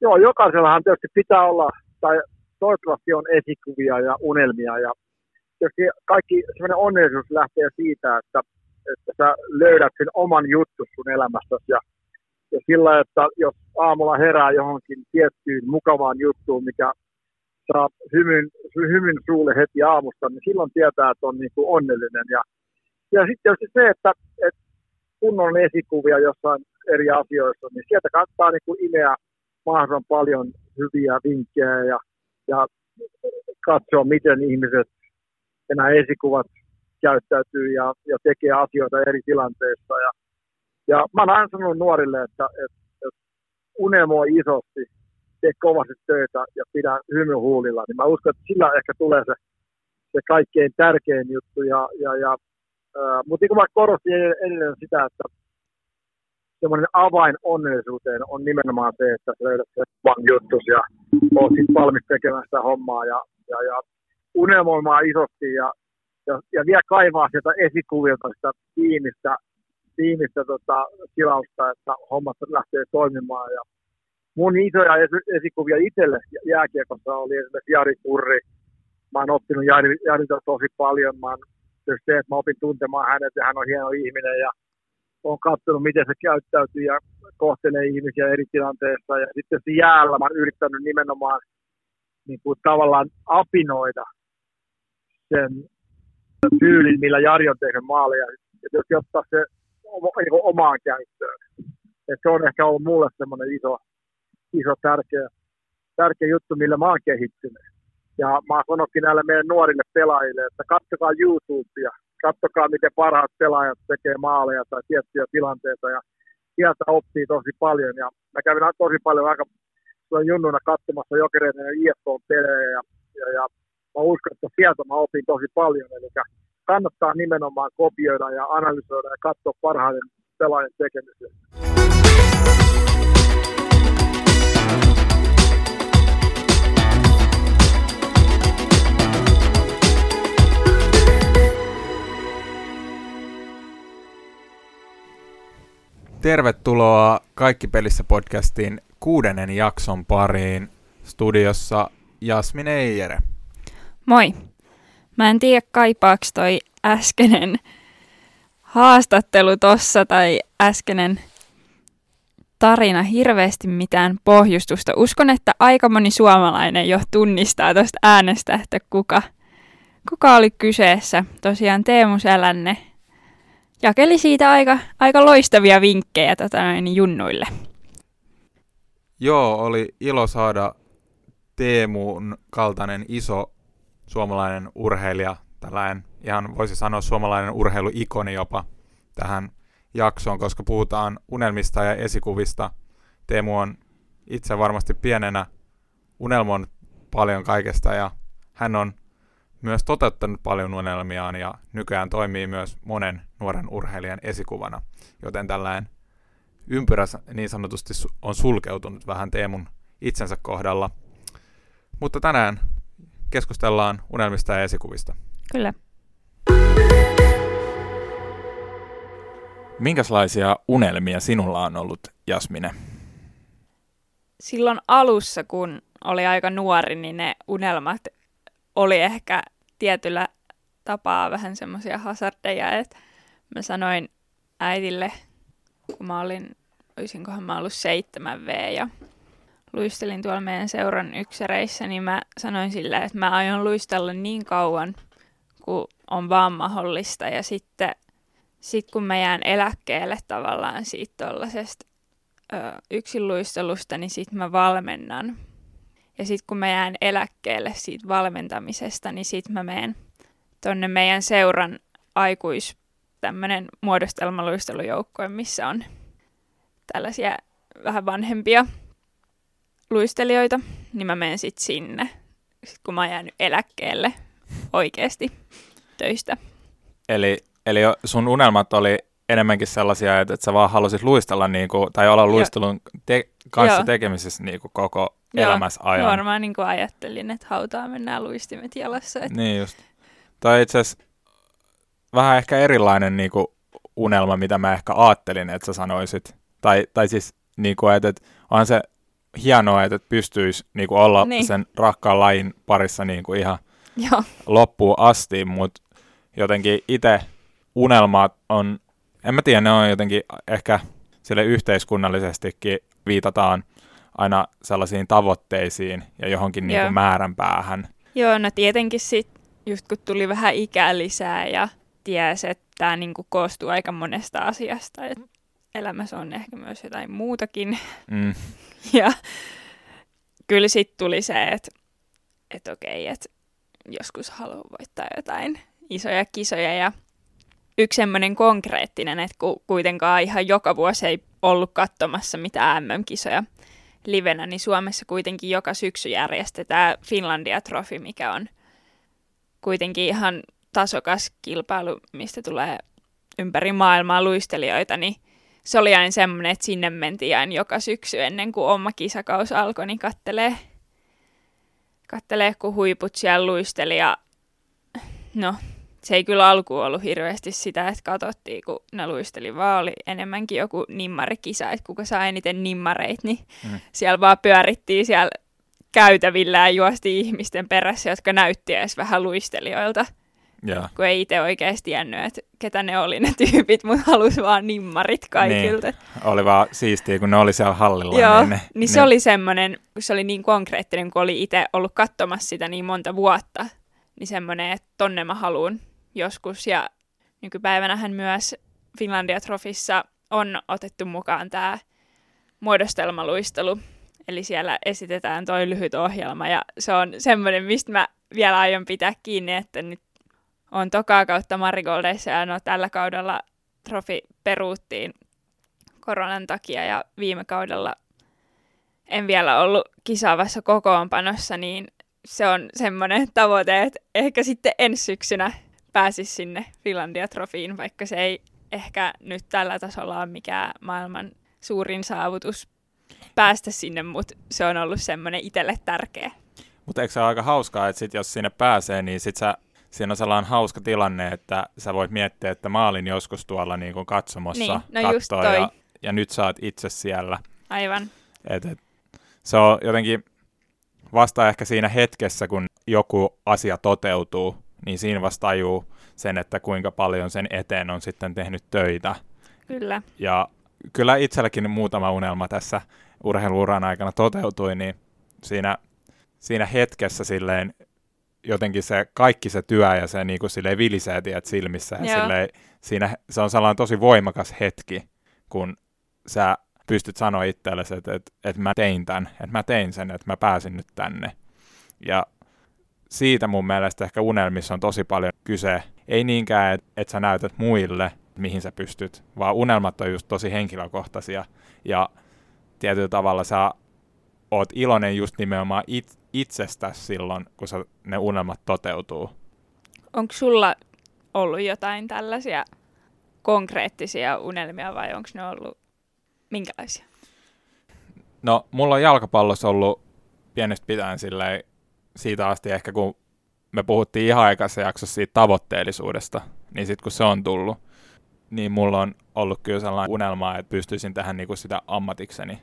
joo, jokaisellahan tietysti pitää olla, tai toivottavasti on esikuvia ja unelmia. Ja tietysti kaikki sellainen onnellisuus lähtee siitä, että, että sä löydät sen oman juttu sun elämästäsi. Ja, ja sillä, että jos aamulla herää johonkin tiettyyn mukavaan juttuun, mikä saa hymyn, hymyn suulle heti aamusta, niin silloin tietää, että on niin kuin onnellinen. Ja, ja sitten tietysti se, että, että kun on esikuvia jossain eri asioissa, niin sieltä kannattaa niin kuin imeä mahdollisimman paljon hyviä vinkkejä ja, ja katsoa, miten ihmiset ja nämä esikuvat käyttäytyy ja, ja tekee asioita eri tilanteissa. Ja, ja mä oon aina sanonut nuorille, että, että, että unelmoi isosti, tee kovasti töitä ja pidä hymy huulilla, niin mä uskon, että sillä ehkä tulee se, se kaikkein tärkein juttu. Ja, ja, ja, mutta niin kuin mä korostin edelleen sitä, että semmoinen avain onnellisuuteen on nimenomaan se, että löydät sen juttus ja oot sit valmis tekemään sitä hommaa ja, ja, ja unelmoimaan isosti ja, ja, ja vielä kaivaa sieltä esikuvilta sitä tiimistä, tiimistä tota, tilausta, että hommat lähtee toimimaan. Ja mun isoja esikuvia itselle jääkiekossa oli esimerkiksi Jari Kurri. Mä oon oppinut Jari, Jarilta tosi paljon. Mä oon se, että mä opin tuntemaan hänet ja hän on hieno ihminen ja olen katsonut, miten se käyttäytyy ja kohtelee ihmisiä eri tilanteissa. Ja sitten se jäällä mä olen yrittänyt nimenomaan niin kuin tavallaan apinoida sen tyylin, millä Jari on tehnyt maaleja. Ja jos ottaa se niin omaan käyttöön. Et se on ehkä ollut mulle semmoinen iso, iso tärkeä, tärkeä juttu, millä mä oon kehittynyt. Ja mä sanonkin näille meidän nuorille pelaajille, että katsokaa YouTubea, katsokaa miten parhaat pelaajat tekee maaleja tai tiettyjä tilanteita ja sieltä oppii tosi paljon. Ja mä kävin tosi paljon aika junnuna katsomassa jokereiden ja IFK pelejä ja, ja, ja mä uskon, että sieltä mä opin tosi paljon. Eli kannattaa nimenomaan kopioida ja analysoida ja katsoa parhaiden pelaajien tekemisiä. Tervetuloa Kaikki pelissä podcastin kuudennen jakson pariin. Studiossa Jasmin Eijere. Moi. Mä en tiedä kaipaaks toi äskenen haastattelu tossa tai äskenen tarina hirveästi mitään pohjustusta. Uskon, että aika moni suomalainen jo tunnistaa tuosta äänestä, että kuka, kuka oli kyseessä. Tosiaan Teemu Selänne jakeli siitä aika, aika loistavia vinkkejä tota noin, junnuille. Joo, oli ilo saada Teemun kaltainen iso suomalainen urheilija, tällainen ihan voisi sanoa suomalainen urheiluikoni jopa tähän jaksoon, koska puhutaan unelmista ja esikuvista. Teemu on itse varmasti pienenä unelmon paljon kaikesta ja hän on myös toteuttanut paljon unelmiaan ja nykyään toimii myös monen nuoren urheilijan esikuvana, joten tällainen ympyrä niin sanotusti on sulkeutunut vähän Teemun itsensä kohdalla. Mutta tänään keskustellaan unelmista ja esikuvista. Kyllä. Minkälaisia unelmia sinulla on ollut, Jasmine? Silloin alussa, kun oli aika nuori, niin ne unelmat oli ehkä tietyllä tapaa vähän semmoisia hazardeja, että mä sanoin äidille, kun mä olin, olisinkohan mä ollut 7V ja luistelin tuolla meidän seuran yksäreissä, niin mä sanoin sillä, että mä aion luistella niin kauan, kun on vaan mahdollista. Ja sitten sit kun mä jään eläkkeelle tavallaan siitä tuollaisesta yksin luistelusta, niin sitten mä valmennan ja sitten kun mä jään eläkkeelle siitä valmentamisesta, niin sitten mä menen tonne meidän seuran aikuis tämmöinen muodostelmaluistelujoukkue, missä on tällaisia vähän vanhempia luistelijoita, niin mä menen sitten sinne, sit kun mä oon jäänyt eläkkeelle oikeasti töistä. Eli, eli sun unelmat oli enemmänkin sellaisia, että, että sä vaan halusit luistella niin kuin, tai olla luistelun te- kanssa Joo. tekemisissä niin kuin koko elämässä ajan. varmaan niin kuin ajattelin, että hautaa mennään luistimet jalassa. Että... Niin just. Tai itse asiassa vähän ehkä erilainen niin kuin unelma, mitä mä ehkä ajattelin, että sä sanoisit. Tai, tai siis, niin kuin, että, että on se hienoa, että pystyisi niin kuin olla Niin. sen rakkaan lajin parissa niin kuin ihan Joo, loppuun asti, mutta jotenkin itse unelmat on, en mä tiedä, ne on jotenkin ehkä sille yhteiskunnallisestikin viitataan aina sellaisiin tavoitteisiin ja johonkin niin kuin määränpäähän. Joo no tietenkin sit, just kun tuli vähän ikää lisää ja tiesi, että tämä niinku koostuu aika monesta asiasta, että elämässä on ehkä myös jotain muutakin. Mm, Ja kyllä sitten tuli se, että et okei, että joskus haluan voittaa jotain isoja kisoja. Ja yksi semmoinen konkreettinen, että ku, kuitenkaan ihan joka vuosi ei ollut katsomassa mitään MM-kisoja livenä, niin Suomessa kuitenkin joka syksy järjestetään Finlandia Trophy, mikä on kuitenkin ihan tasokas kilpailu, mistä tulee ympäri maailmaa luistelijoita, niin se oli aina semmoinen, että sinne mentiin aina joka syksy ennen kuin oma kisakaus alkoi, niin kattelee, kattelee kun huiput siellä luisteli ja no, se ei kyllä alkuun ollut hirveästi sitä, että katsottiin, kun ne luisteli, vaan oli enemmänkin joku nimmarikisa, että kuka saa eniten nimmareit, niin Mm. siellä vaan pyörittiin siellä käytävillä ja juosti ihmisten perässä, jotka näytti edes vähän luistelijoilta ja, kun ei itse oikeasti tiennyt, että ketä ne oli ne tyypit, mutta halusi vaan nimmarit kaikilta. Niin. oli vaan siistiä, kun ne oli siellä hallilla. Joo, niin, ne, niin se oli semmoinen, kun se oli niin konkreettinen, kun oli itse ollut katsomassa sitä niin monta vuotta, niin semmoinen, että tonne mä haluan joskus. Ja nykypäivänähän myös Finlandia Trofissa on otettu mukaan tämä muodostelmaluistelu, eli siellä esitetään toi lyhyt ohjelma, ja se on semmoinen, mistä mä vielä aion pitää kiinni, että nyt on tokaa kautta Marigoldeissa, ja no tällä kaudella trofi peruuttiin koronan takia, ja viime kaudella en vielä ollut kisaavassa kokoonpanossa, niin se on semmoinen tavoite, että ehkä sitten ensi syksynä pääsisi sinne Finlandia Trofiin, vaikka se ei ehkä nyt tällä tasolla ole mikään maailman suurin saavutus päästä sinne, mutta se on ollut semmoinen itselle tärkeä. Mutta eikö se ole aika hauskaa, että sit jos sinne pääsee, niin sit sä, siinä on sellainen hauska tilanne, että sä voit miettiä, että mä olin joskus tuolla niin kuin katsomossa Niin, no kattoo ja, ja nyt sä oot itse siellä. Aivan. Et, et, se on jotenkin vasta ehkä siinä hetkessä, kun joku asia toteutuu, niin siinä vasta tajuu sen, että kuinka paljon sen eteen on sitten tehnyt töitä. Kyllä. Ja kyllä itselläkin muutama unelma tässä urheiluuran aikana toteutui, niin siinä, siinä hetkessä silleen jotenkin se kaikki se työ ja se niin kuin silleen vilisee tiedät, silmissä. Ja silleen, siinä, se on sellainen tosi voimakas hetki, kun sä pystyt sanoa itsellesi, että, että, että mä tein tämän, että mä tein sen, että mä pääsin nyt tänne. Ja siitä mun mielestä ehkä unelmissa on tosi paljon kyse. Ei niinkään, että, että sä näytät muille, mihin sä pystyt, vaan unelmat on just tosi henkilökohtaisia. Ja tietyllä tavalla sä oot iloinen just nimenomaan it, itsestäsi silloin, kun sä, ne unelmat toteutuu. Onko sulla ollut jotain tällaisia konkreettisia unelmia vai onko ne ollut minkälaisia? No, mulla on jalkapallossa ollut pienestä pitäen silleen, siitä asti ehkä kun me puhuttiin ihan aikaisessa jaksossa siitä tavoitteellisuudesta, niin sitten kun se on tullut, niin mulla on ollut kyllä sellainen unelma, että pystyisin tähän niinku sitä ammatikseni.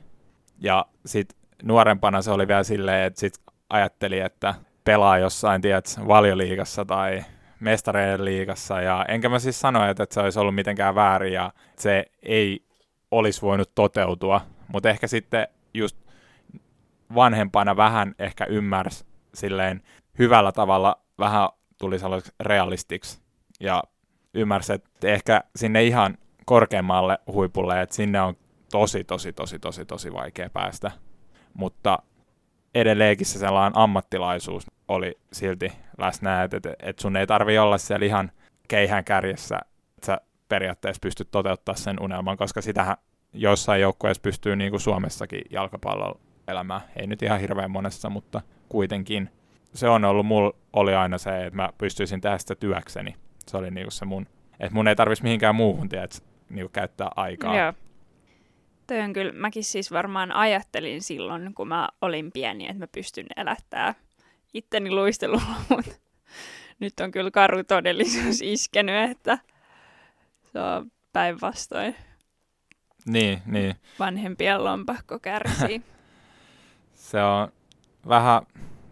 Ja sitten nuorempana se oli vielä silleen, että sit ajatteli, että pelaa jossain, tiedät, valioliigassa tai mestareiden liigassa. Ja enkä mä siis sano, että se olisi ollut mitenkään väärin ja se ei olisi voinut toteutua. Mutta ehkä sitten just vanhempana vähän ehkä ymmärsi silleen hyvällä tavalla vähän tuli sellaiseksi realistiksi ja ymmärsi, että ehkä sinne ihan korkeammalle huipulle, että sinne on tosi, tosi, tosi, tosi, tosi vaikea päästä. Mutta edelleenkin se sellainen ammattilaisuus oli silti läsnä, että, että, että sun ei tarvi olla siellä ihan keihään kärjessä, että sä periaatteessa pystyt toteuttaa sen unelman, koska sitähän jossain joukkueessa pystyy niin kuin Suomessakin jalkapallolla elämään. Ei nyt ihan hirveän monessa, mutta kuitenkin. Se on ollut, mulla oli aina se, että mä pystyisin tehdä sitä työkseni. Se oli niinku se mun, että mun ei tarvitsisi mihinkään muuhun, tiedät, niinku käyttää aikaa. Joo. Toi on kyllä, mäkin siis varmaan ajattelin silloin, kun mä olin pieni, että mä pystyn elättää itteni luistelulla, mutta nyt on kyllä karu todellisuus iskenyt, että se on päinvastoin. Niin, niin. Vanhempien lompakko kärsii. Se on vähän,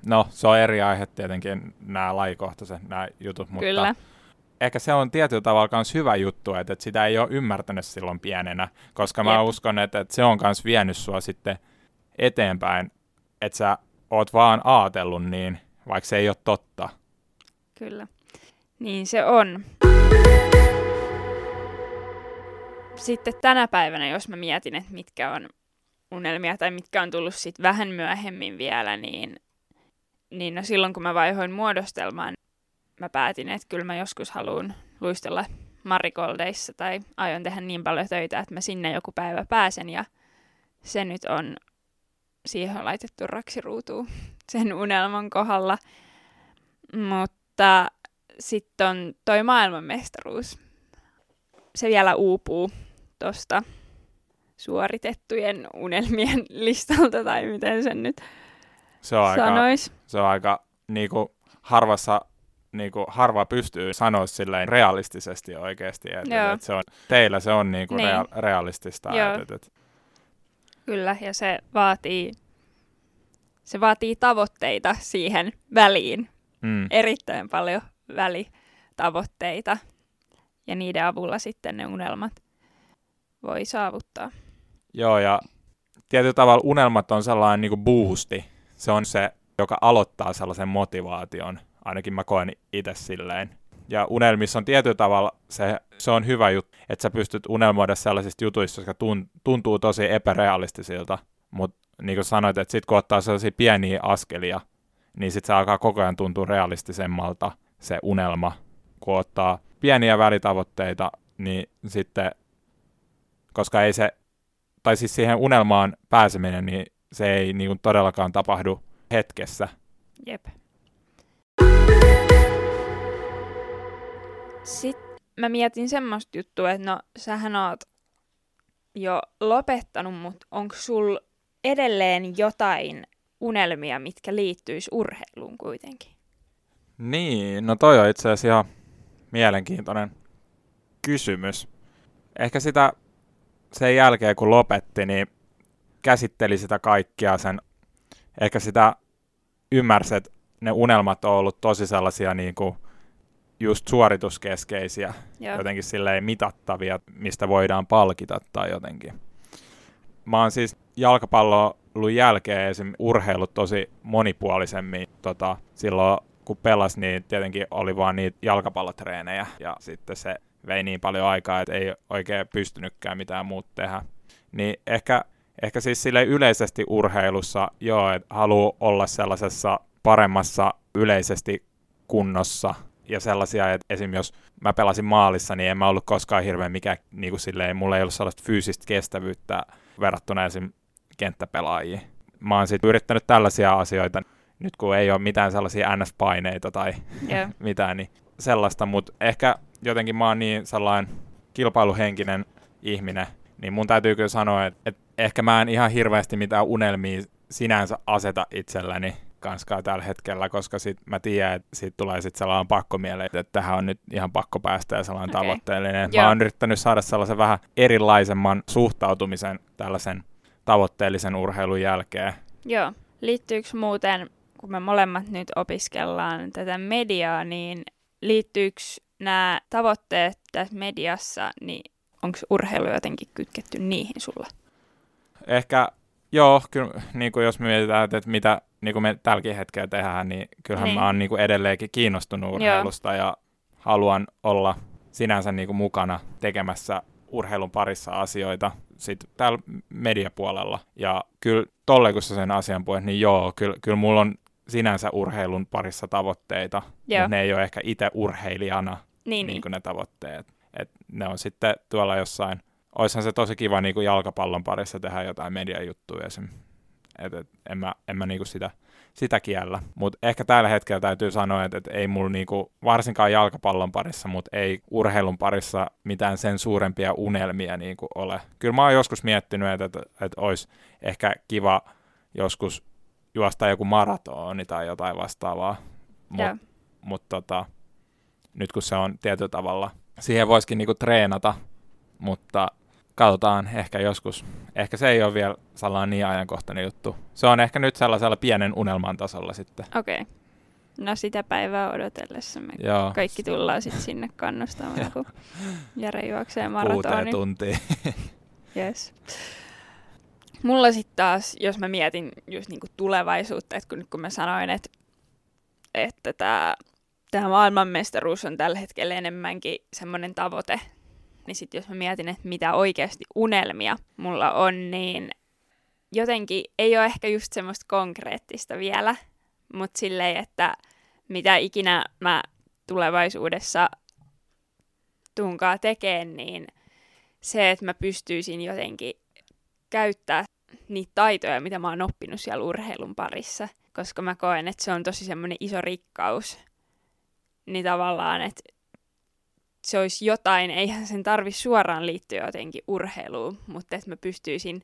no se on eri aihe tietenkin nämä lajikohtaiset nämä jutut, mutta Kyllä. ehkä se on tietyllä tavalla myös hyvä juttu, että, että sitä ei ole ymmärtänyt silloin pienenä, koska mä Jep. uskon, että, että se on myös vienyt sua sitten eteenpäin, että sä oot vaan ajatellut niin, vaikka se ei ole totta. Kyllä. Niin se on. Sitten tänä päivänä, jos mä mietin, että mitkä on unelmia tai mitkä on tullut sit vähän myöhemmin vielä, niin, niin no silloin kun mä vaihoin muodostelmaan, mä päätin, että kyllä mä joskus haluan luistella marikoldeissa tai aion tehdä niin paljon töitä, että mä sinne joku päivä pääsen ja se nyt on, siihen on laitettu raksiruutuun sen unelman kohdalla. Mutta sitten on toi maailmanmestaruus. Se vielä uupuu tuosta suoritettujen unelmien listalta, tai miten sen nyt Se on aika, sanois. se on aika niinku, harvassa niinku, harva pystyy sanoa silleen realistisesti oikeasti, että Joo. et, et se on, teillä se on niinku Niin. rea- realistista. Joo. Et, et, et, Kyllä, ja se vaatii, se vaatii tavoitteita siihen väliin. mm. Erittäin paljon välitavoitteita. Ja niiden avulla sitten ne unelmat voi saavuttaa. Joo, ja tietyllä tavalla unelmat on sellainen niinku boosti. Se on se, joka aloittaa sellaisen motivaation. Ainakin mä koen itse silleen. Ja unelmissa on tietyllä tavalla se, se on hyvä juttu, että sä pystyt unelmoida sellaisista jutuista, jotka tun, tuntuu tosi epärealistisilta. Mutta niin kuin sanoit, että sit kun ottaa sellaisia pieniä askelia, niin sit se alkaa koko ajan tuntua realistisemmalta se unelma. Kun ottaa pieniä välitavoitteita, niin sitten, koska ei se tai siis siihen unelmaan pääseminen, niin se ei niin kuin todellakaan tapahdu hetkessä. Jep. Sitten mä mietin semmoista juttua, että no sähän oot jo lopettanut, mutta onko sul edelleen jotain unelmia, mitkä liittyis urheiluun kuitenkin? Niin, no toi on itse asiassa ihan mielenkiintoinen kysymys. Ehkä sitä sen jälkeen, kun lopetti, niin käsitteli sitä kaikkia sen, ehkä sitä ymmärsi, että ne unelmat on ollut tosi sellaisia niin kuin just suorituskeskeisiä, Joo. jotenkin silleen mitattavia, mistä voidaan palkita tai jotenkin. Mä oon siis jalkapallon jälkeen esim. urheillut tosi monipuolisemmin. Tota, silloin kun pelas, niin tietenkin oli vaan niitä jalkapallotreenejä ja sitten se vei niin paljon aikaa, että ei oikein pystynytkään mitään muuta tehdä. Niin ehkä, ehkä siis sille yleisesti urheilussa, joo, että haluaa olla sellaisessa paremmassa yleisesti kunnossa ja sellaisia, että esim. jos mä pelasin maalissa, niin en mä ollut koskaan hirveän mikä, niin kuin silleen, mulla ei ollut sellaista fyysistä kestävyyttä verrattuna esim. kenttäpelaajiin. Mä oon sitten yrittänyt tällaisia asioita, nyt kun ei ole mitään sellaisia NS-paineita tai Joo. mitään, niin sellaista, mutta ehkä jotenkin mä oon niin sellainen kilpailuhenkinen ihminen, niin mun täytyy kyllä sanoa, että, että ehkä mä en ihan hirveästi mitään unelmia sinänsä aseta itselleni kanskaan tällä hetkellä, koska sit mä tiedän, että siitä tulee sitten sellainen pakkomiele, että tähän on nyt ihan pakko päästä ja sellainen okay. tavoitteellinen. Joo. Mä oon yrittänyt saada sellaisen vähän erilaisemman suhtautumisen tällaisen tavoitteellisen urheilun jälkeen. Joo. Liittyykö muuten, kun me molemmat nyt opiskellaan tätä mediaa, niin liittyykö nämä tavoitteet tässä mediassa, niin onko urheilu jotenkin kytketty niihin sulla? Ehkä, joo, kyllä niin kuin jos me mietitään, että, mitä niin kuin me tälläkin hetkellä tehdään, niin kyllähän Niin. mä oon niin kuin edelleenkin kiinnostunut urheilusta ja haluan olla sinänsä niin kuin mukana tekemässä urheilun parissa asioita sit täällä mediapuolella. Ja kyllä tolle, kun sä sen asian puhuit, niin joo, kyllä, kyllä mulla on sinänsä urheilun parissa tavoitteita, Joo. mutta ne ei ole ehkä itse urheilijana Niin, niin niin. kuin ne tavoitteet. Et ne on sitten tuolla jossain, oishan se tosi kiva niin kuin jalkapallon parissa tehdä jotain mediajuttuja esim. Et, et, en mä, en mä niinku sitä, sitä kiellä. Mutta ehkä tällä hetkellä täytyy sanoa, että et ei mulla niinku, varsinkaan jalkapallon parissa, mutta ei urheilun parissa mitään sen suurempia unelmia niinku ole. Kyllä mä oon joskus miettinyt, että et, et olisi ehkä kiva joskus juosta joku maratoni tai jotain vastaavaa. Mutta mut tota, nyt kun se on tietyllä tavalla, siihen voisikin niinku treenata, mutta katsotaan ehkä joskus. Ehkä se ei ole vielä sellainen niin ajankohtainen juttu. Se on ehkä nyt sellaisella pienen unelman tasolla sitten. Okei. Okay. No sitä päivää odotellessa me Joo. kaikki tullaan sitten sinne kannustamaan, kun Jere juoksee Kuuteen maratonin. tuntiin. Yes. Mulla sitten taas, jos mä mietin just niinku tulevaisuutta, että kun, nyt kun mä sanoin, että, että tämä tää maailmanmestaruus on tällä hetkellä enemmänkin semmoinen tavoite, niin sitten jos mä mietin, että mitä oikeasti unelmia mulla on, niin jotenkin ei ole ehkä just semmoista konkreettista vielä, mutta silleen, että mitä ikinä mä tulevaisuudessa tunkaa tekemään, niin se, että mä pystyisin jotenkin käyttää niitä taitoja, mitä mä oon oppinut siellä urheilun parissa, koska mä koen, että se on tosi semmoinen iso rikkaus. Niin tavallaan, että se olisi jotain, eihän sen tarvi suoraan liittyä jotenkin urheiluun, mutta että mä pystyisin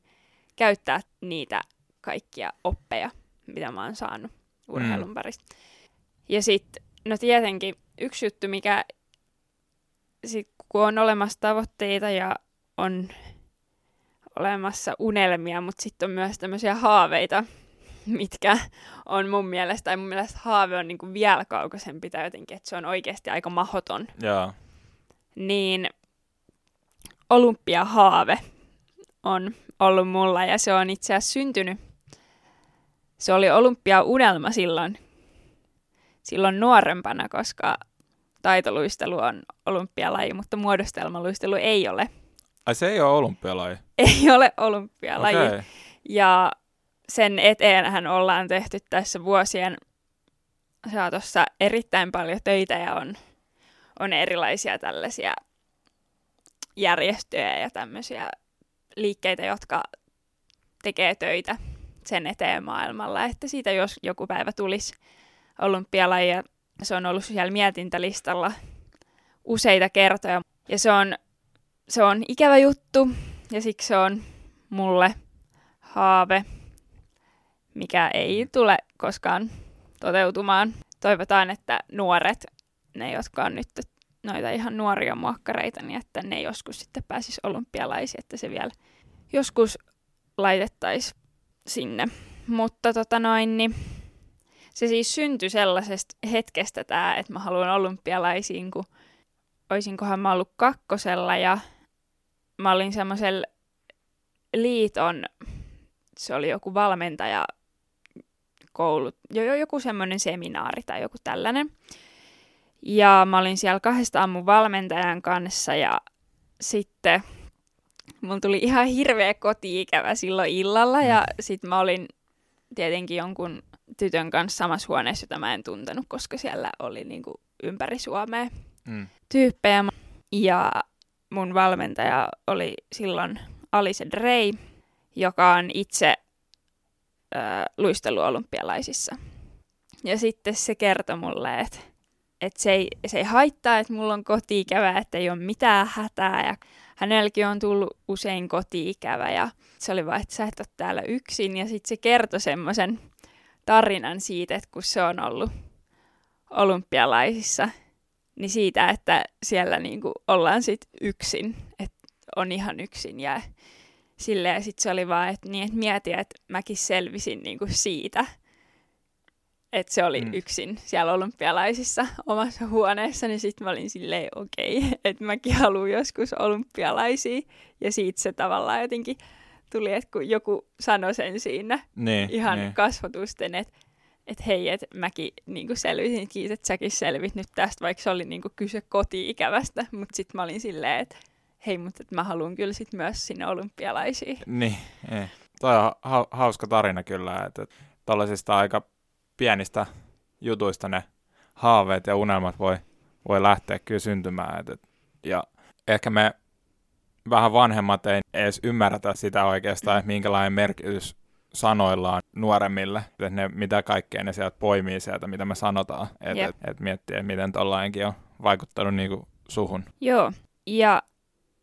käyttää niitä kaikkia oppeja, mitä mä oon saanut urheilun Mm. parissa. Ja sitten, no tietenkin yksi juttu, mikä sit, kun on olemassa tavoitteita ja on olemassa unelmia, mutta sitten on myös tämmöisiä haaveita, mitkä on mun mielestä, tai mun mielestä haave on niinku vielä kaukaisempi tai jotenkin, että se on oikeasti aika mahoton. Joo. Niin olympiahaave on ollut mulla ja se on itse asiassa syntynyt. Se oli olympiaunelma silloin, silloin nuorempana, koska taitoluistelu on olympialaji, mutta muodostelmaluistelu ei ole. Ai se ei ole olympialaji. Ei ole olympialaji. Okei. Ja sen eteenhän ollaan tehty tässä vuosien saatossa erittäin paljon töitä ja on, on erilaisia tällaisia järjestöjä ja tämmöisiä liikkeitä, jotka tekee töitä sen eteen maailmalla, että siitä jos joku päivä tulisi olympialaji ja se on ollut siellä mietintälistalla useita kertoja. Ja se on, se on ikävä juttu ja siksi se on mulle haave, mikä ei tule koskaan toteutumaan. Toivotaan, että nuoret, ne jotka on nyt noita ihan nuoria muokkareita, niin että ne joskus sitten pääsis olympialaisiin, että se vielä joskus laitettaisiin sinne. Mutta tota noin, niin se siis syntyi sellaisesta hetkestä tämä, että mä haluan olympialaisiin, kun olisinkohan mä ollut kakkosella ja mä olin semmoisella liiton, se oli joku valmentaja koulut, jo, jo joku semmoinen seminaari tai joku tällainen. Ja mä olin siellä kahdesta aamun valmentajan kanssa ja sitten mulla tuli ihan hirveä koti-ikävä silloin illalla ja sitten mä olin tietenkin jonkun tytön kanssa samassa huoneessa, jota mä en tuntenut, koska siellä oli niinku ympäri Suomea Mm. tyyppejä. Ja mun valmentaja oli silloin Alice Drey, joka on itse ö, luistellut olympialaisissa. Ja sitten se kertoi mulle, että, että se, ei, se ei haittaa, että mulla on koti-ikävä, että ei ole mitään hätää. Ja hänelläkin on tullut usein koti-ikävä ja se oli vaan, että sä et ole täällä yksin. Ja sitten se kertoi semmoisen tarinan siitä, että kun se on ollut olympialaisissa, niin siitä, että siellä niinku ollaan sit yksin, että on ihan yksin ja silleen, ja sit se oli vaan, että niin, et mieti, että mäkin selvisin niinku siitä, että se oli Mm. yksin siellä olympialaisissa omassa huoneessa, niin sitten mä olin silleen, okei, okay, että mäkin haluan joskus olympialaisia, ja siitä se tavallaan jotenkin tuli, että kun joku sanoi sen siinä, Niin, ihan niin. kasvotusten, että et hei, että mäkin niinku selvisin, kiitos, että säkin selvit nyt tästä, vaikka se oli niinku kyse koti-ikävästä, mutta sitten mä olin silleen, että hei, mutta mä haluan kyllä sit myös sinne olympialaisiin. Niin, ei. Toi on ha- hauska tarina kyllä, että että tällaisista aika pienistä jutuista ne haaveet ja unelmat voi, voi lähteä kyllä syntymään. Et, et, ja ehkä me vähän vanhemmat ei edes ymmärretä sitä oikeastaan, että minkälainen merkitys sanoilla on nuoremmille, että ne, mitä kaikkea ne sieltä poimii sieltä, mitä me sanotaan. Että Jep. et, et miettii, että miten tollainenkin on vaikuttanut niinku suhun. Joo, ja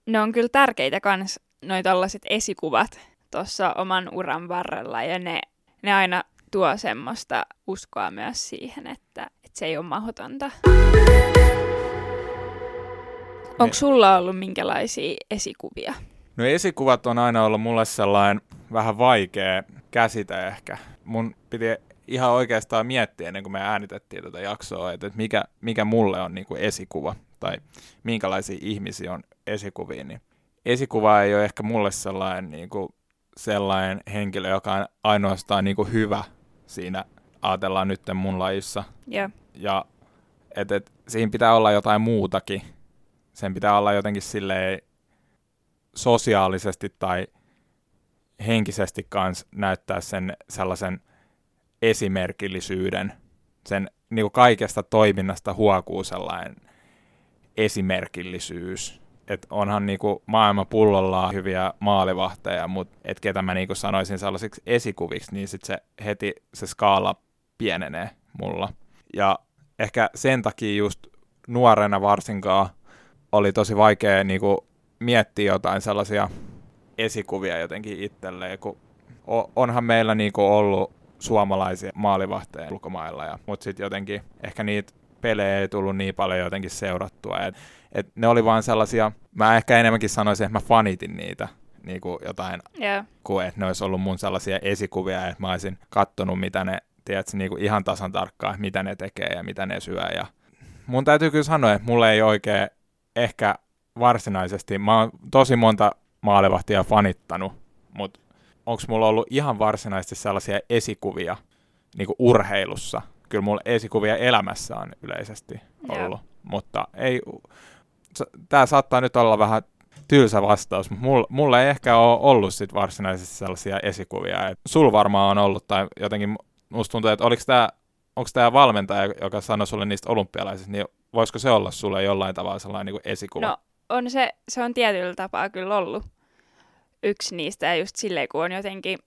ne on kyllä tärkeitä kans, noi tällaiset esikuvat tuossa oman uran varrella, ja ne, ne aina tuo semmoista uskoa myös siihen, että, että se ei ole mahdotonta. Onko sulla ollut minkälaisia esikuvia? No esikuvat on aina ollut mulle sellainen vähän vaikea käsite ehkä. Mun piti ihan oikeastaan miettiä ennen kuin me äänitettiin tätä jaksoa, että mikä, mikä mulle on niin kuin esikuva tai minkälaisia ihmisiä on esikuviin. Niin esikuva ei ole ehkä mulle sellainen, niin kuin, sellainen henkilö, joka on ainoastaan niin kuin hyvä siinä, ajatellaan nyt mun lajissa. Yeah. Ja et, et, siinä pitää olla jotain muutakin. Sen pitää olla jotenkin silleen sosiaalisesti tai henkisesti kanssa näyttää sen sellaisen esimerkillisyyden. Sen niin kuin kaikesta toiminnasta huokuu sellainen esimerkillisyys. Et onhan niin kuin maailma pullollaan hyviä maalivahteja, mutta et ketä mä niin kuin sanoisin sellaisiksi esikuviksi, niin sit se heti se skaala pienenee mulla. Ja ehkä sen takia just nuorena varsinkaan oli tosi vaikea niin kuin miettiä jotain sellaisia esikuvia jotenkin itselleen, kun onhan meillä niin kuin ollut suomalaisia maalivahteja ulkomailla, mutta sitten jotenkin ehkä niitä pelejä ei tullut niin paljon jotenkin seurattua. Et, et ne oli vaan sellaisia, mä ehkä enemmänkin sanoisin, että mä fanitin niitä niin kuin jotain, yeah. kuin että ne olisi ollut mun sellaisia esikuvia, että mä olisin kattonut, mitä ne, tiedätkö, niin kuin ihan tasan tarkkaan, mitä ne tekee ja mitä ne syö. Ja mun täytyy kyllä sanoa, että mulle ei oikein ehkä varsinaisesti, mä oon tosi monta maalivahtia fanittanut, mutta onko mulla ollut ihan varsinaisesti sellaisia esikuvia niin kuin urheilussa? Kyllä mulla esikuvia elämässä on yleisesti ollut, yeah. mutta ei, tämä saattaa nyt olla vähän tylsä vastaus, mutta mulla, mulla ei ehkä ole ollut sit varsinaisesti sellaisia esikuvia. Et sul varmaan on ollut, tai jotenkin musta tuntuu, että oliko tämä onko tämä valmentaja, joka sanoi sulle niistä olympialaisista, niin voisiko se olla sulle jollain tavalla sellainen niin esikuva? No on se, se on tietyllä tapaa kyllä ollut yksi niistä, ja just silleen, kun on jotenkin,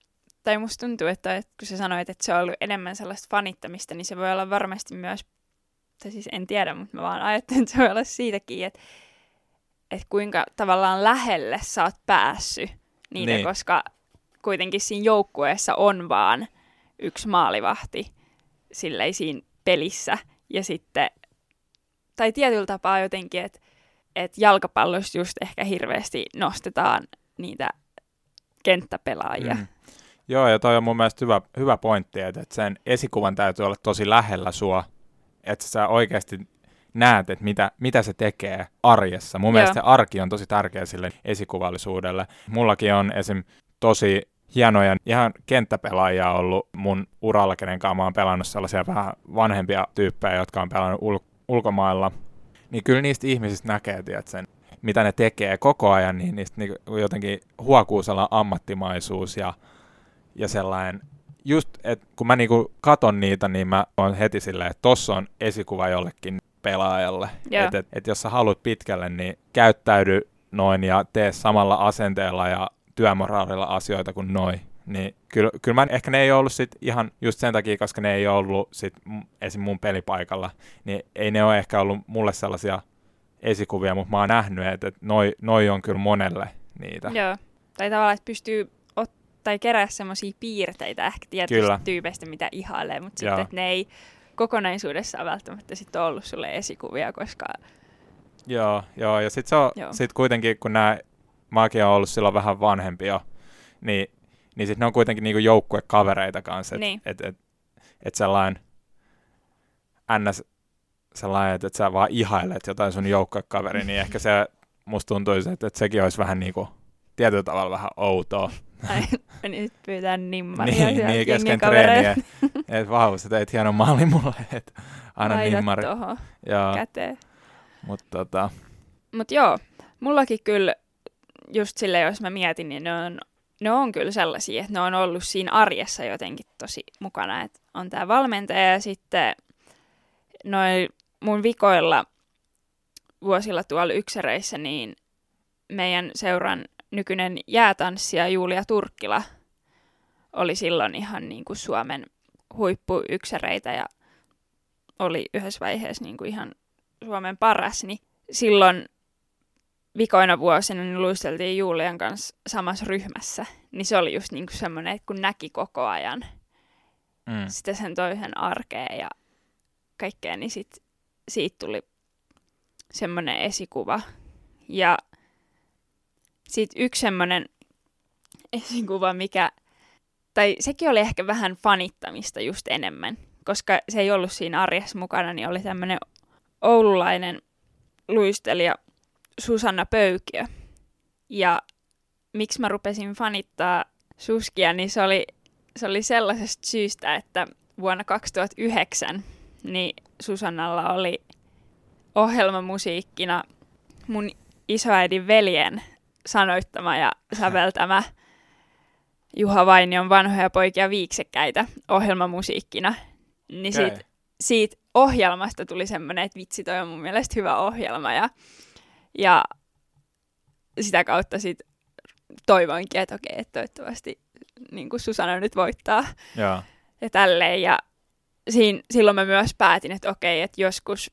tai musta tuntuu, että, että kun sä sanoit, että se on ollut enemmän sellaista fanittamista, niin se voi olla varmasti myös, tai siis en tiedä, mutta mä vaan ajattelen, että se voi olla siitäkin, että, että kuinka tavallaan lähelle sä oot päässyt niitä, niin. koska kuitenkin siinä joukkueessa on vaan yksi maalivahti silleen siinä pelissä, ja sitten, tai tietyllä tapaa jotenkin, että että jalkapallossa just ehkä hirveästi nostetaan niitä kenttäpelaajia. Mm. Joo, ja toi on mun mielestä hyvä, hyvä pointti, että sen esikuvan täytyy olla tosi lähellä sua, että sä oikeasti näet, että mitä, mitä se tekee arjessa. Mun Joo. mielestä se arki on tosi tärkeä sille esikuvallisuudelle. Mullakin on esim. tosi hienoja ihan kenttäpelaajia ollut mun uralla, kenen kanssa mä oon pelannut sellaisia vähän vanhempia tyyppejä, jotka on pelannut ul- ulkomailla. Niin kyllä niistä ihmisistä näkee, tiedät, sen mitä ne tekee koko ajan, niin niistä niin jotenkin huokuu sellainen ammattimaisuus ja, ja sellainen, just että kun mä niinku katon niitä, niin mä oon heti silleen, että tossa on esikuva jollekin pelaajalle. Yeah. Että et, et jos sä haluat pitkälle, niin käyttäydy noin ja tee samalla asenteella ja työmoraalilla asioita kuin noin. Niin kyllä, kyllä mä, ehkä ne ei ollut sit ihan just sen takia, koska ne ei ollut sit esim. mun pelipaikalla, niin ei ne ole ehkä ollut mulle sellaisia esikuvia, mutta mä oon nähnyt, että, noi, noi on kyllä monelle niitä. Joo, tai tavallaan, että pystyy tai kerää semmoisia piirteitä ehkä tietystä kyllä. tyypeistä, mitä ihailee, mutta sitten, että ne ei kokonaisuudessaan välttämättä sitten ollut sulle esikuvia, koska... Joo, joo ja sitten se on, joo. sit kuitenkin, kun nämä, mäkin on ollut silloin vähän vanhempi jo, niin, niin sitten ne on kuitenkin niinku joukkuekavereita kanssa, että niin. et, et, et sellainen ns sellainen, että, että sä vaan ihailet jotain sun joukkokaveri, niin ehkä se musta tuntuisi, että, että sekin olisi vähän niin kuin tietyllä tavalla vähän outoa. Ai, nyt pyytää nimmaria niin, niin kesken treeniä. Että vau, sä teit hienon maali mulle, että aina Laitat nimmari. Toho, ja, käteen. Mutta tota... Mut joo, mullakin kyllä just sille, jos mä mietin, niin ne on, ne on kyllä sellaisia, että ne on ollut siinä arjessa jotenkin tosi mukana. Että on tämä valmentaja ja sitten noin mun vikoilla vuosilla tuolla yksäreissä, niin meidän seuran nykyinen jäätanssija Julia Turkkila oli silloin ihan niin kuin Suomen huippuyksäreitä ja oli yhdessä vaiheessa niin kuin ihan Suomen paras, niin silloin vikoina vuosina niin luisteltiin Julian kanssa samassa ryhmässä. Niin se oli just niin kuin semmoinen, että kun näki koko ajan mm. sitä sen toisen arkea ja kaikkea, niin sit siitä tuli semmoinen esikuva. Ja sitten yksi semmoinen esikuva, mikä, tai sekin oli ehkä vähän fanittamista just enemmän, koska se ei ollut siinä arjessa mukana, niin oli tämmöinen oululainen luistelija Susanna Pöykiö. Ja miksi mä rupesin fanittaa Suskia, niin se oli, se oli sellaisesta syystä, että vuonna 2009 niin Susannalla oli ohjelmamusiikkina mun isoäidin veljen sanoittama ja säveltämä Juha Vainion vanhoja poikia viiksekkäitä ohjelmamusiikkina. Niin okay. siitä, siitä ohjelmasta tuli semmoinen, että vitsi, toi on mun mielestä hyvä ohjelma. Ja, ja sitä kautta sitten toivoinkin, että okei, että toivottavasti niin kuin Susanna nyt voittaa. Ja, Ja tälleen. Ja siinä, silloin mä myös päätin, että okei, että joskus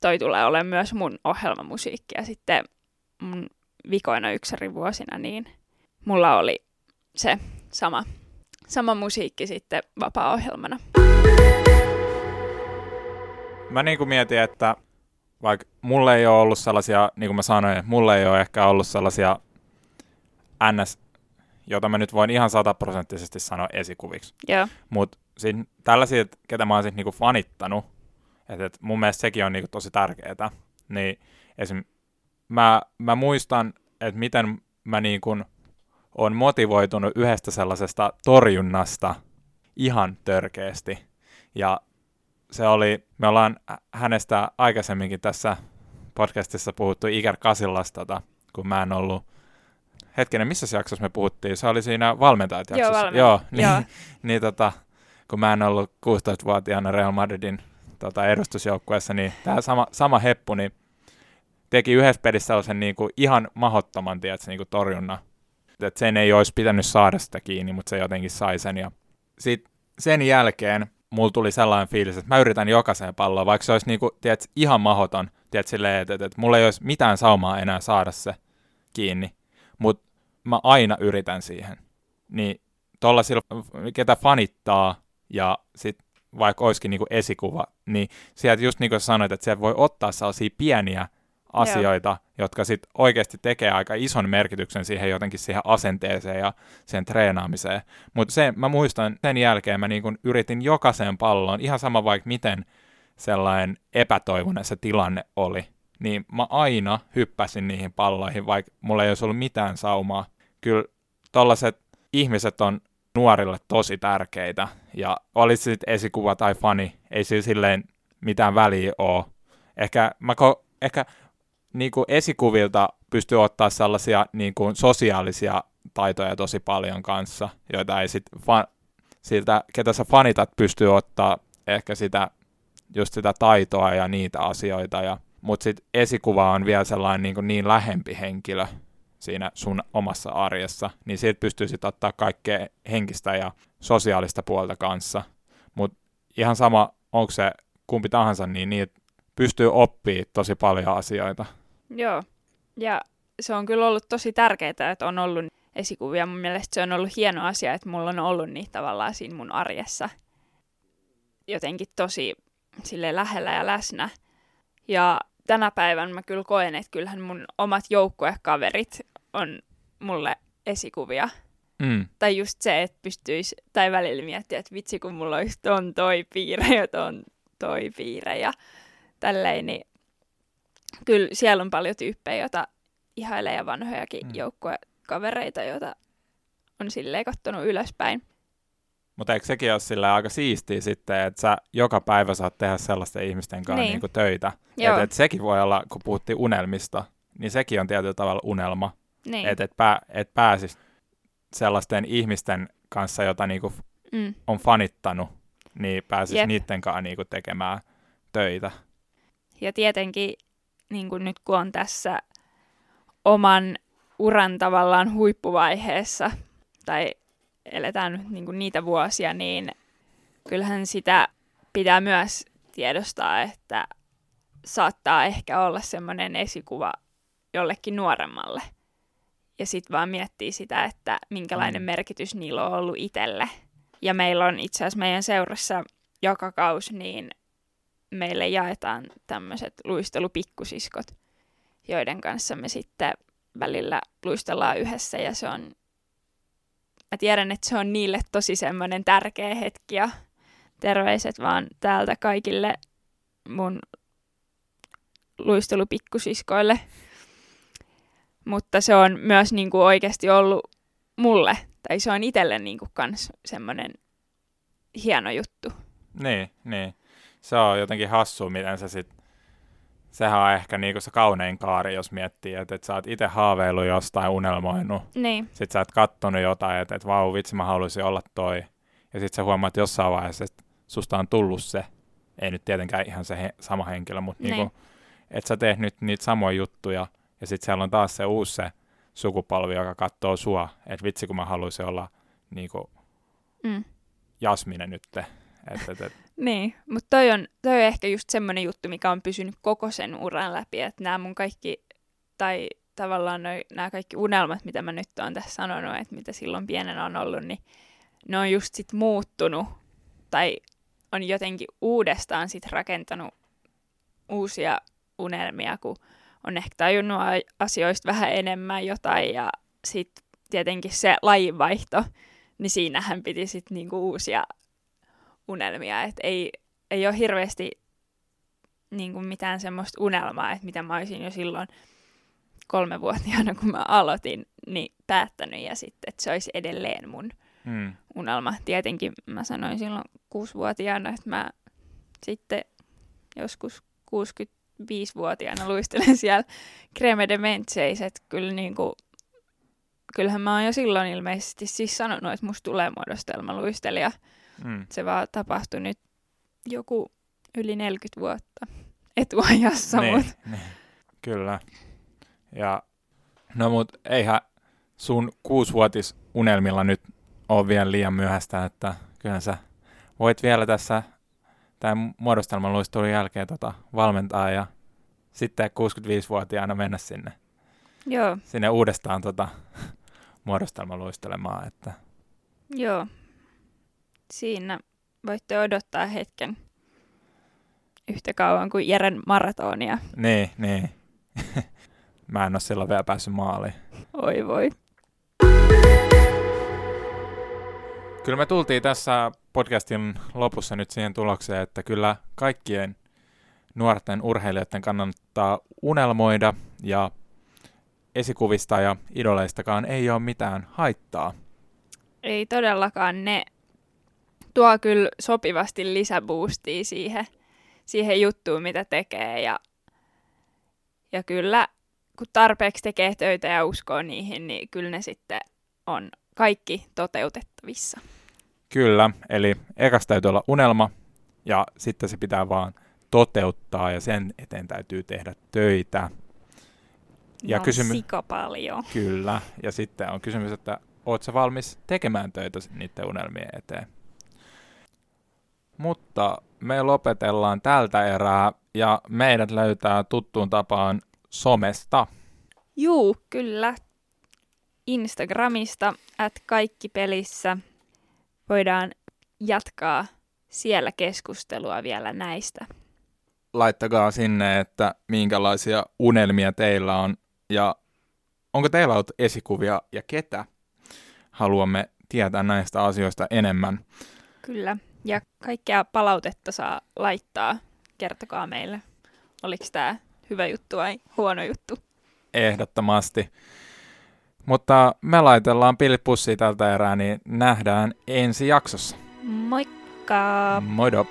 toi tulee olemaan myös mun ohjelmamusiikki. Ja sitten mun vikoina yksärivuosina, niin mulla oli se sama, sama musiikki sitten vapaa-ohjelmana. Mä niin kuin mietin, että vaikka mulle ei ole ollut sellaisia, niin kuin mä sanoin, että mulle ei ole ehkä ollut sellaisia NS, jota mä nyt voin ihan sataprosenttisesti sanoa esikuviksi. Joo, Mutta tällaisia, ketä mä oon sit niinku fanittanut, että et mun mielestä sekin on niinku tosi tärkeää, niin esim. Mä, mä muistan, että miten mä niinku on motivoitunut yhdestä sellaisesta torjunnasta ihan törkeästi. Ja se oli, me ollaan hänestä aikaisemminkin tässä podcastissa puhuttu Iker Kasillasta, tota, kun mä en ollut hetkinen, missä jaksossa me puhuttiin? Se oli siinä valmentajat Joo, jaksossa. valmentajat. Joo, niin, Joo. niin tota, kun mä en ollut 16-vuotiaana Real Madridin tota, edustusjoukkueessa, niin tämä sama, sama heppu niin teki yhdessä pelissä sellaisen niin kuin ihan mahottoman tiedätkö, niin kuin torjunnan. Et sen ei olisi pitänyt saada sitä kiinni, mutta se jotenkin sai sen. Ja sit sen jälkeen mulla tuli sellainen fiilis, että mä yritän jokaiseen palloon, vaikka se olisi niin kuin, tiedätkö, ihan mahoton, tiedätkö, silleen, että, että, että mulla ei olisi mitään saumaa enää saada se kiinni, mutta mä aina yritän siihen. Niin tollasilla, ketä fanittaa ja sit vaikka olisikin niinku esikuva, niin sieltä just niin kuin sanoit, että sieltä voi ottaa sellaisia pieniä asioita, Joo. jotka sitten oikeasti tekee aika ison merkityksen siihen jotenkin siihen asenteeseen ja sen treenaamiseen. Mutta se, mä muistan, sen jälkeen mä niinku yritin jokaiseen palloon, ihan sama vaikka miten sellainen epätoivoinen se tilanne oli, niin mä aina hyppäsin niihin palloihin, vaikka mulla ei olisi ollut mitään saumaa. Kyllä tollaset ihmiset on nuorille tosi tärkeitä, ja olisi sitten esikuva tai fani, ei sillä silleen mitään väliä ole. Ehkä, mä ko- ehkä niin kuin esikuvilta pystyy ottaa sellaisia niin kuin sosiaalisia taitoja tosi paljon kanssa, joita ei sitten fa- siltä, ketä sä fanitat, pystyy ottaa ehkä sitä, just sitä taitoa ja niitä asioita, ja, mutta sitten esikuva on vielä sellainen niin, kuin niin lähempi henkilö siinä sun omassa arjessa, niin siitä pystyy sitten ottaa kaikkea henkistä ja sosiaalista puolta kanssa, mutta ihan sama, onko se kumpi tahansa, niin niitä pystyy oppimaan tosi paljon asioita. Joo. Ja se on kyllä ollut tosi tärkeää, että on ollut esikuvia. Mun mielestä se on ollut hieno asia, että mulla on ollut niitä tavallaan siinä mun arjessa jotenkin tosi sille lähellä ja läsnä. Ja tänä päivänä mä kyllä koen, että kyllähän mun omat joukkuekaverit on mulle esikuvia. Mm. Tai just se, että pystyisi, tai välillä miettiä, että vitsi kun mulla olisi ton toi piirre ja ton toi piirre ja tälleen, niin kyllä siellä on paljon tyyppejä, joita ihailee ja vanhojakin Mm. joukkuekavereita, joita on silleen kattonut ylöspäin. Mutta eikö sekin ole sillä aika siistiä sitten, että sä joka päivä saat tehdä sellaisten ihmisten kanssa niin. Niin. niinku töitä. Että et sekin voi olla, kun puhuttiin unelmista, niin sekin on tietyllä tavalla unelma. Niin. Että et, pää, et pääsis sellaisten ihmisten kanssa, jota niinku mm. on fanittanut, niin pääsis Jep. niiden kanssa niinku tekemään töitä. Ja tietenkin niin kuin nyt kun on tässä oman uran tavallaan huippuvaiheessa, tai eletään nyt niin kuin niitä vuosia, niin kyllähän sitä pitää myös tiedostaa, että saattaa ehkä olla semmoinen esikuva jollekin nuoremmalle. Ja sitten vaan miettii sitä, että minkälainen Mm. merkitys niillä on ollut itselle. Ja meillä on itse asiassa meidän seurassa joka kausi, niin meille jaetaan tämmöiset luistelupikkusiskot, joiden kanssa me sitten välillä luistellaan yhdessä ja se on, mä tiedän, että se on niille tosi semmoinen tärkeä hetki ja terveiset vaan täältä kaikille mun luistelupikkusiskoille. Mutta se on myös niin kuin oikeasti ollut mulle, tai se on itselle niin kans semmoinen hieno juttu. Niin, niin. Se on jotenkin hassu, miten se sit, sehän on ehkä niinku se kaunein kaari, jos miettii, että et sä oot itse haaveillut jostain, unelmoinut. Niin. Sitten sä oot kattonut jotain, että et, vau, vitsi, mä haluaisin olla toi. Ja sitten sä huomaat jossain vaiheessa, että susta on tullut se. Ei nyt tietenkään ihan se he, sama henkilö, mutta niin. niinku, että sä teet nyt niitä samoja juttuja. Ja sitten siellä on taas se uusi se sukupolvi, joka katsoo sua. Että vitsi, kun mä haluaisin olla niinku, Mm. Jasmine nyt. Et, et, et. Niin, mutta toi on, toi on ehkä just semmoinen juttu, mikä on pysynyt koko sen uran läpi, että nämä mun kaikki, tai tavallaan nämä kaikki unelmat, mitä mä nyt oon tässä sanonut, että mitä silloin pienenä on ollut, niin ne on just sit muuttunut, tai on jotenkin uudestaan sit rakentanut uusia unelmia, kun on ehkä tajunnut asioista vähän enemmän jotain, ja sitten tietenkin se lajinvaihto, niin siinähän piti sitten niinku uusia unelmia, että ei, ei ole hirveästi niinku mitään semmoista unelmaa, että mitä mä olisin jo silloin kolmevuotiaana, kun mä aloitin, niin päättänyt ja sitten, että se olisi edelleen mun Mm. unelma. Tietenkin mä sanoin silloin kuusivuotiaana, että mä sitten joskus 65-vuotiaana luistelen siellä Creme de Mentseis, että kyllä niinku, kyllähän mä oon jo silloin ilmeisesti siis sanonut, että musta tulee muodostelmaluistelija. Mm. Se vaan tapahtui nyt joku yli 40 vuotta etuajassa, Niin, mut niin. Kyllä. Ja no mut eihän sun kuusivuotis unelmilla nyt ole vielä liian myöhäistä, että kyllähän sä voit vielä tässä tämän muodostelman luistelun jälkeen tota, valmentaa ja sitten 65-vuotiaana mennä sinne, joo, sinne uudestaan tota, muodostelman luistelemaan. Että, joo. Siinä voitte odottaa hetken yhtä kauan kuin Jeren maratonia. niin, niin. Mä en ole silloin vielä päässyt maaliin. Oi voi. Kyllä me tultiin tässä podcastin lopussa nyt siihen tulokseen, että kyllä kaikkien nuorten urheilijoiden kannattaa unelmoida ja esikuvista ja idoleistakaan ei ole mitään haittaa. Ei todellakaan ne tuo kyllä sopivasti lisäboostia siihen, siihen juttuun, mitä tekee. Ja, ja kyllä, kun tarpeeksi tekee töitä ja uskoo niihin, niin kyllä ne sitten on kaikki toteutettavissa. Kyllä, eli ekas täytyy olla unelma ja sitten se pitää vaan toteuttaa ja sen eteen täytyy tehdä töitä. Ja on kysymy- sika paljon. Kyllä, ja sitten on kysymys, että oot sä valmis tekemään töitä niiden unelmien eteen. Mutta me lopetellaan tältä erää ja meidät löytää tuttuun tapaan somesta. Juu, kyllä. Instagramista, at kaikki pelissä. Voidaan jatkaa siellä keskustelua vielä näistä. Laittakaa sinne, että minkälaisia unelmia teillä on ja onko teillä ollut esikuvia ja ketä. Haluamme tietää näistä asioista enemmän. Kyllä. Ja kaikkea palautetta saa laittaa. Kertokaa meille, oliko tämä hyvä juttu vai huono juttu. Ehdottomasti. Mutta me laitellaan pillit pussiin tältä erää, niin nähdään ensi jaksossa. Moikka! Moido!